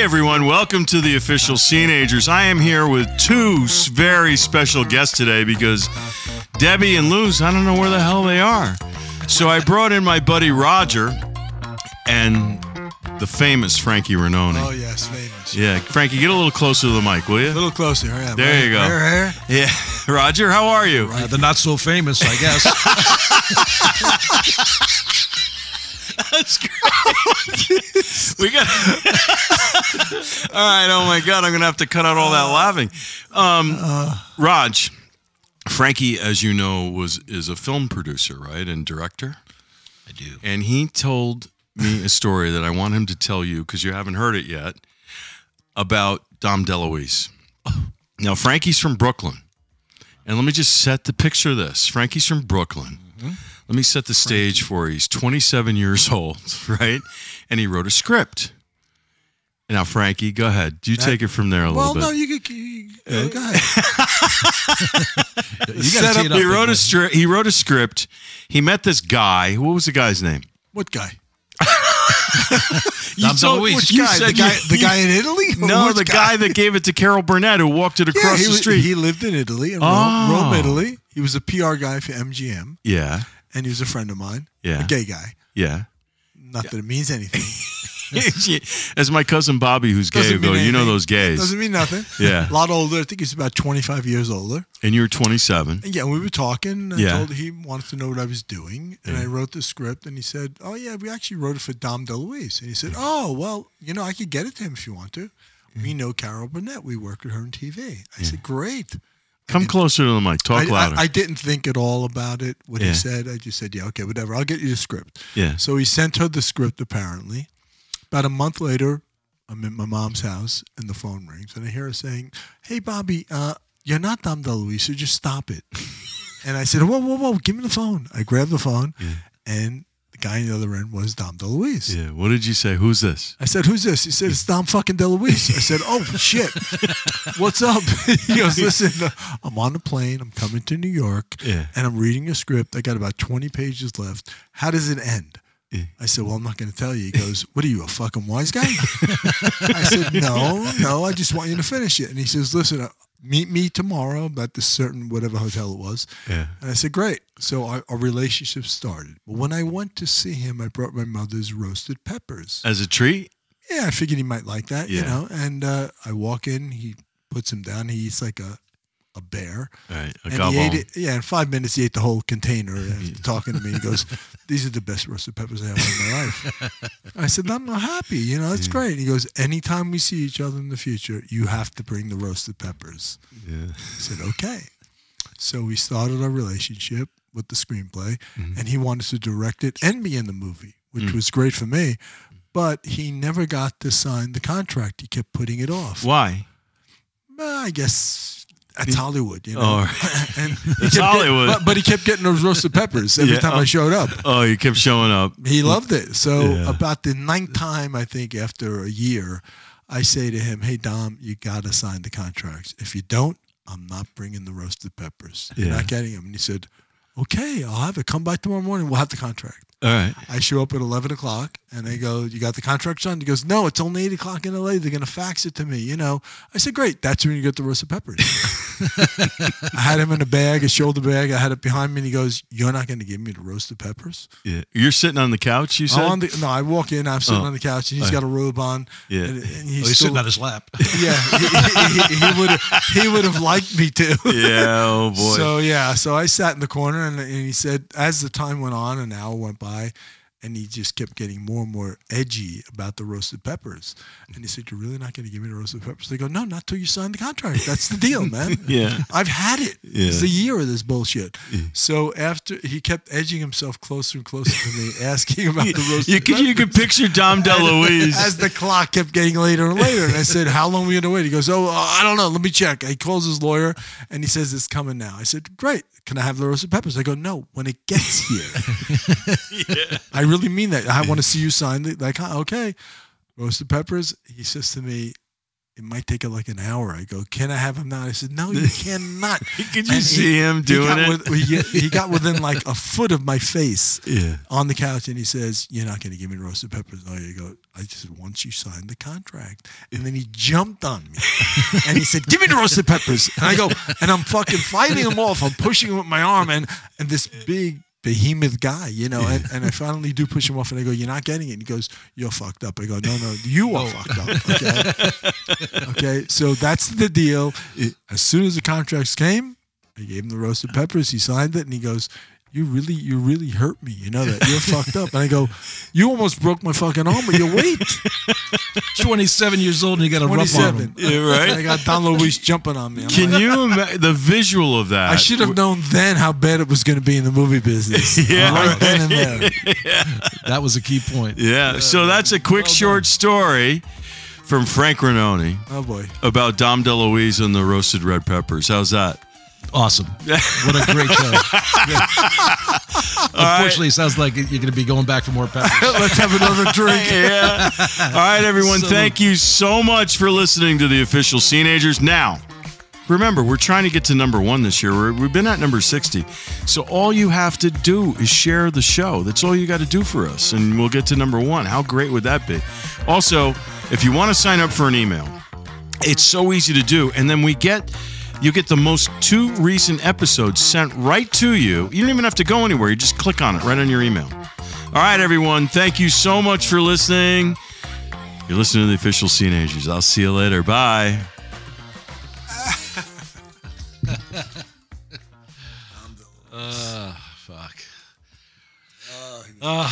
Hey everyone, welcome to the official Seenagers. I am here with two very special guests today because Debbie and Luz, I don't know where the hell they are. So I brought in my buddy Roger and the famous Frankie Rainone. Oh yes, famous. Yeah, Frankie, get a little closer to the mic, will you? A little closer. Yeah, There right- you go. right here. Yeah, Roger, how are you? Uh, the not so famous, I guess. That's great. we got. all right. Oh my God. I'm gonna have to cut out all that laughing. Um, Raj, Frankie, as you know, was is a film producer, right, and director. I do. And he told me a story that I want him to tell you because you haven't heard it yet about Dom DeLuise. Now, Frankie's from Brooklyn. And let me just set the picture of this. Frankie's from Brooklyn. Let me set the stage for you. He's 27 years old, right? And he wrote a script. Now, Frankie, go ahead. Do you take it from there a Well, little bit. Well, no, you could. You, uh, go ahead. You Set got up- up. he wrote a stri- he wrote a script. He met this guy. What was the guy's name? What guy? You Dom told- DeLuise. which You guy? said The the guy, guy- the guy in Italy? Or No, which the guy that gave it to Carol Burnett, who walked it Yeah, across he, the was- street. he lived in Italy, in Oh. Rome, Rome, Italy. He was a PR guy for MGM, yeah, and he was a friend of mine. Yeah. a gay guy. yeah. Not that it means anything. As my cousin Bobby, who's gay, Doesn't go, you know those gays. Doesn't mean nothing. Yeah. a lot older. I think he's about twenty five years older. And you're 27. And yeah, we were talking. Yeah. told he wanted to know what I was doing, and I wrote the script. And he said, "Oh yeah, we actually wrote it for Dom DeLuise." And he said, "Oh well, you know, I could get it to him if you want to. We know Carol Burnett. We work with her in TV." I said, "Great." Come closer to the mic. Talk I, louder. I, I didn't think at all about it. What Yeah. he said, I just said, "Yeah, okay, whatever. I'll get you the script." yeah. So he sent her the script. Apparently, about a month later, I'm at my mom's house, and the phone rings, and I hear her saying, "Hey, Bobby, uh, you're not Dom DeLuise, so just stop it." and I said, "Whoa, whoa, whoa! Give me the phone." I grabbed the phone, and the guy on the other end was Dom DeLuise. Yeah. What did you say? Who's this? I said, "Who's this?" He said, "It's Dom fucking DeLuise." I said, "Oh shit, what's up?" he goes, "Listen, uh, I'm on the plane. I'm coming to New York, Yeah. and I'm reading a script. I got about 20 pages left. How does it end?" Yeah. I said, "Well, I'm not going to tell you." He goes, "What are you, a fucking wise guy?" I said, "No, no. I just want you to finish it." And he says, "Listen." Uh, Meet me tomorrow at this certain whatever hotel it was. Yeah. And I said, great. So our, our relationship started. But when I went to see him, I brought my mother's roasted peppers. As a treat? Yeah, I figured he might like that, you know. And uh, I walk in, he puts him down. He eats like a, a bear. Right. A And he ate it. Yeah, in five minutes, he ate the whole container. And talking to me, he goes, "These are the best roasted peppers I have in my life." I said, "I'm not happy. You know, it's great." He goes, "Anytime we see each other in the future, you have to bring the roasted peppers." Yeah. I said, "Okay." So we started our relationship with the screenplay, Mm-hmm. and he wanted to direct it and be in the movie, which Mm. was great for me. But he never got to sign the contract. He kept putting it off. Why? Well, I guess that's Hollywood, you know. Oh. and he It's kept getting- Hollywood. but, but he kept getting those roasted peppers every Yeah. time I oh. showed up. Oh, you kept showing up. He loved it. So Yeah. about the ninth time, I think after a year, I say to him, "Hey Dom, you got to sign the contracts. If you don't, I'm not bringing the roasted peppers. You're Yeah. not getting them." And he said, "Okay, I'll have it. Come by tomorrow morning. We'll have the contract." All right. I show up at 11 o'clock and they go, You got the contract signed? He goes, No, it's only 8 o'clock in LA. They're going to fax it to me. You know, I said, Great. That's when you get the roasted peppers. I had him in a bag, a shoulder bag. I had it behind me and he goes, You're not going to give me the roasted peppers? Yeah. You're sitting on the couch, you said? On the, no, I walk in, I'm sitting Oh. on the couch and he's Oh. got a robe on. Yeah. And, and Oh, he's, he's still, sitting on his lap. Yeah. He, he, he would have he would have liked me to. yeah. Oh, boy. So yeah, so I sat in the corner and, and he said, as the time went on, an hour went by, and he just kept getting more and more edgy about the roasted peppers. And he said, "You're really not going to give me the roasted peppers?" They go, "No, not till you sign the contract. That's the deal, man. Yeah. I've had it. Yeah. It's a year of this bullshit." So after he kept edging himself closer and closer to me, asking about the roasted peppers. you could you could picture Dom DeLuise. as the clock kept getting later and later. And I said, How long are we going to wait? He goes, Oh, uh, I don't know. Let me check. He calls his lawyer and he says, It's coming now. I said, Great. Can I have the roasted peppers? I go, No, when it gets here. I really mean that. I want to see you sign the, like, okay. Roasted peppers. He says to me, it might take it like an hour. I go, can I have him now? I said, no, you cannot. Could you And see him doing got it? with- he, he got within like a foot of my face Yeah. on the couch and he says, You're not going to give me roasted peppers. No, you go, I just said, Once you sign the contract. And then he jumped on me and he said, Give me the roasted peppers. And I go, And I'm fucking fighting him off. I'm pushing him with my arm and, and this big behemoth guy, you know, and, and I finally do push him off and I go, You're not getting it. And he goes, You're fucked up. I go, No, no, you are fucked up. Okay. okay. So that's the deal. As soon as the contracts came, I gave him the roasted peppers. He signed it, and he goes, "You really, you really hurt me. You know that you're fucked up." And I go, "You almost broke my fucking arm with your weight." 27 years old and you got a rough arm. Twenty-seven. Yeah, right. I got Dom DeLuise jumping on me. I'm Can like, you imagine the visual of that? I should have known then how bad it was going to be in the movie business. Yeah, right right. then and there. That was a key point. Yeah. So that's a quick short story from Frank Rainone Oh boy. about Dom DeLuise and the roasted red peppers. How's that? Awesome. What a great show. Unfortunately, it sounds like you're going to be going back for more peppers. Let's have another drink. yeah. All right, everyone. So- thank you so much for listening to the official Seenagers. Now, remember, we're trying to get to number one this year. We're, we've been at number 60. So all you have to do is share the show. That's all you got to do for us, and we'll get to number one. How great would that be? Also, if you want to sign up for an email, it's so easy to do. And then we get. You get the most two recent episodes sent right to you. You don't even have to go anywhere. You just click on it right on your email. All right, everyone. Thank you so much for listening. You're listening to the official Seenagers. I'll see you later. Bye. Fuck. Uh,